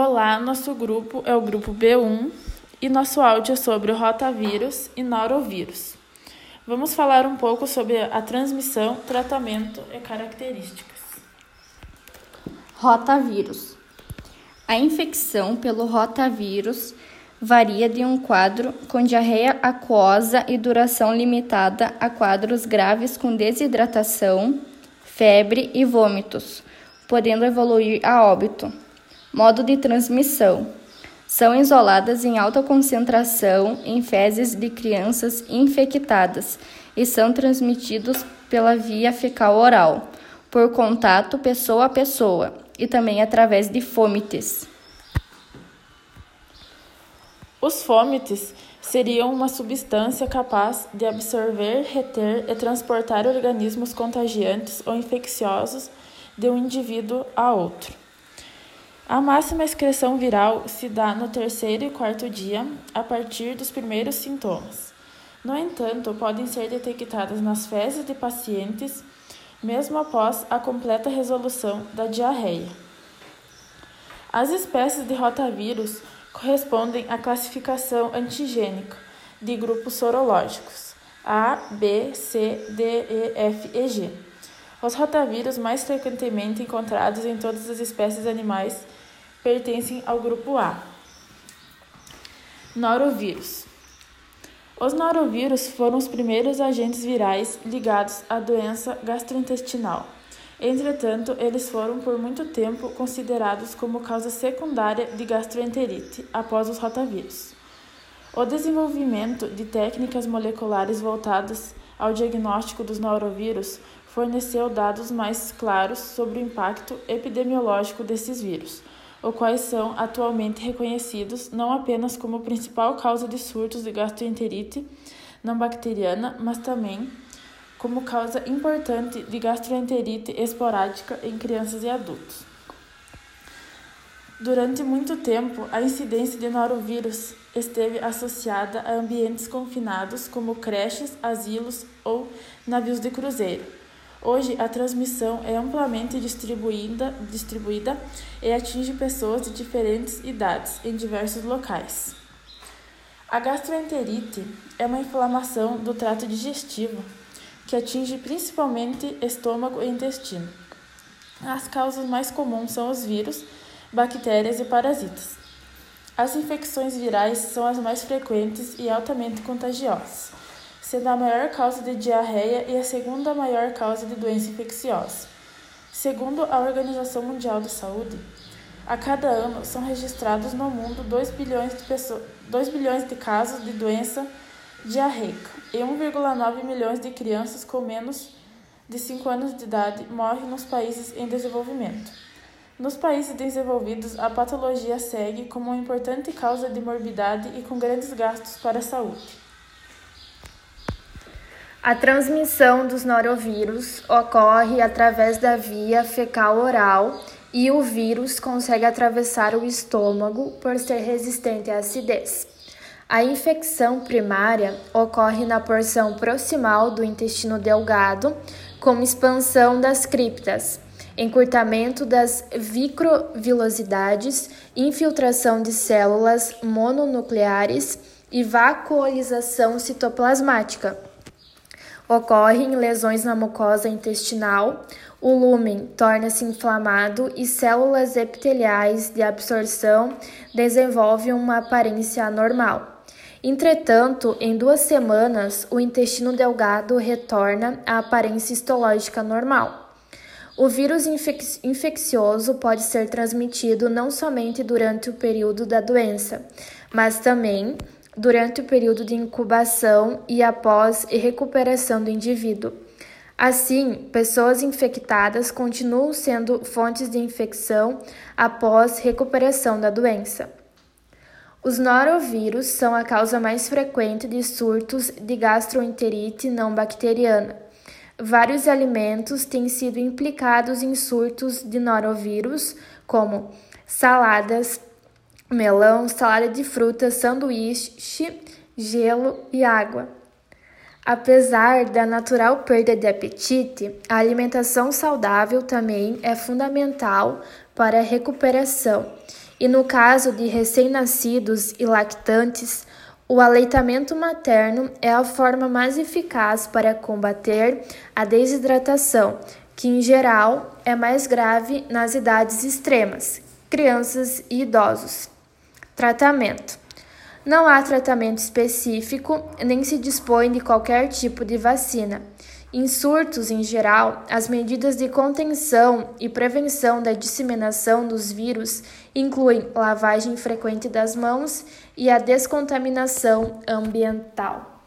Olá, nosso grupo é o grupo B1 e nosso áudio é sobre o rotavírus e norovírus. Vamos falar um pouco sobre a transmissão, tratamento e características. Rotavírus. A infecção pelo rotavírus varia de um quadro com diarreia aquosa e duração limitada a quadros graves com desidratação, febre e vômitos, podendo evoluir a óbito. Modo de transmissão: são isoladas em alta concentração em fezes de crianças infectadas e são transmitidos pela via fecal oral, por contato pessoa a pessoa e também através de fômites. Os fômites seriam uma substância capaz de absorver, reter e transportar organismos contagiantes ou infecciosos de um indivíduo a outro. A máxima excreção viral se dá no terceiro e quarto dia, a partir dos primeiros sintomas. No entanto, podem ser detectadas nas fezes de pacientes mesmo após a completa resolução da diarreia. As espécies de rotavírus correspondem à classificação antigênica de grupos sorológicos A, B, C, D, E, F e G. Os rotavírus mais frequentemente encontrados em todas as espécies animais pertencem ao grupo A. Norovírus. Os norovírus foram os primeiros agentes virais ligados à doença gastrointestinal. Entretanto, eles foram por muito tempo considerados como causa secundária de gastroenterite após os rotavírus. O desenvolvimento de técnicas moleculares voltadas ao diagnóstico dos norovírus forneceu dados mais claros sobre o impacto epidemiológico desses vírus os quais são atualmente reconhecidos não apenas como principal causa de surtos de gastroenterite não bacteriana, mas também como causa importante de gastroenterite esporádica em crianças e adultos. Durante muito tempo, a incidência de norovírus esteve associada a ambientes confinados como creches, asilos ou navios de cruzeiro Hoje, a transmissão é amplamente distribuída, distribuída e atinge pessoas de diferentes idades em diversos locais. A gastroenterite é uma inflamação do trato digestivo que atinge principalmente estômago e intestino. As causas mais comuns são os vírus, bactérias e parasitas. As infecções virais são as mais frequentes e altamente contagiosas sendo a maior causa de diarreia e a segunda maior causa de doença infecciosa. Segundo a Organização Mundial da Saúde, a cada ano são registrados no mundo 2 bilhões de, pessoas, 2 bilhões de casos de doença diarreica e 1,9 milhões de crianças com menos de 5 anos de idade morrem nos países em desenvolvimento. Nos países desenvolvidos, a patologia segue como uma importante causa de morbidade e com grandes gastos para a saúde. A transmissão dos norovírus ocorre através da via fecal-oral e o vírus consegue atravessar o estômago por ser resistente à acidez. A infecção primária ocorre na porção proximal do intestino delgado, com expansão das criptas, encurtamento das vicrovilosidades, infiltração de células mononucleares e vacuolização citoplasmática Ocorrem lesões na mucosa intestinal, o lúmen torna-se inflamado e células epiteliais de absorção desenvolvem uma aparência anormal. Entretanto, em duas semanas, o intestino delgado retorna à aparência histológica normal. O vírus infec infeccioso pode ser transmitido não somente durante o período da doença, mas também durante o período de incubação e após e recuperação do indivíduo. Assim, pessoas infectadas continuam sendo fontes de infecção após recuperação da doença. Os norovírus são a causa mais frequente de surtos de gastroenterite não bacteriana. Vários alimentos têm sido implicados em surtos de norovírus, como saladas, melão, salada de frutas, sanduíche, gelo e água. Apesar da natural perda de apetite, a alimentação saudável também é fundamental para a recuperação. E no caso de recém-nascidos e lactantes, o aleitamento materno é a forma mais eficaz para combater a desidratação, que em geral é mais grave nas idades extremas, crianças e idosos. Tratamento: Não há tratamento específico, nem se dispõe de qualquer tipo de vacina. Em surtos, em geral, as medidas de contenção e prevenção da disseminação dos vírus incluem lavagem frequente das mãos e a descontaminação ambiental.